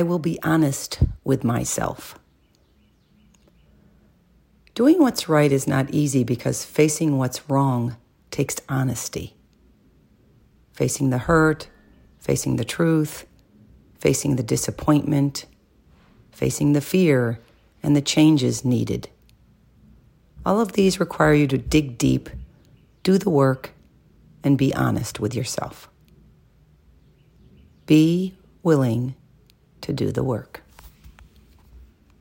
I will be honest with myself. Doing what's right is not easy because facing what's wrong takes honesty. Facing the hurt, facing the truth, facing the disappointment, facing the fear, and the changes needed. All of these require you to dig deep, do the work, and be honest with yourself. Be willing to do the work.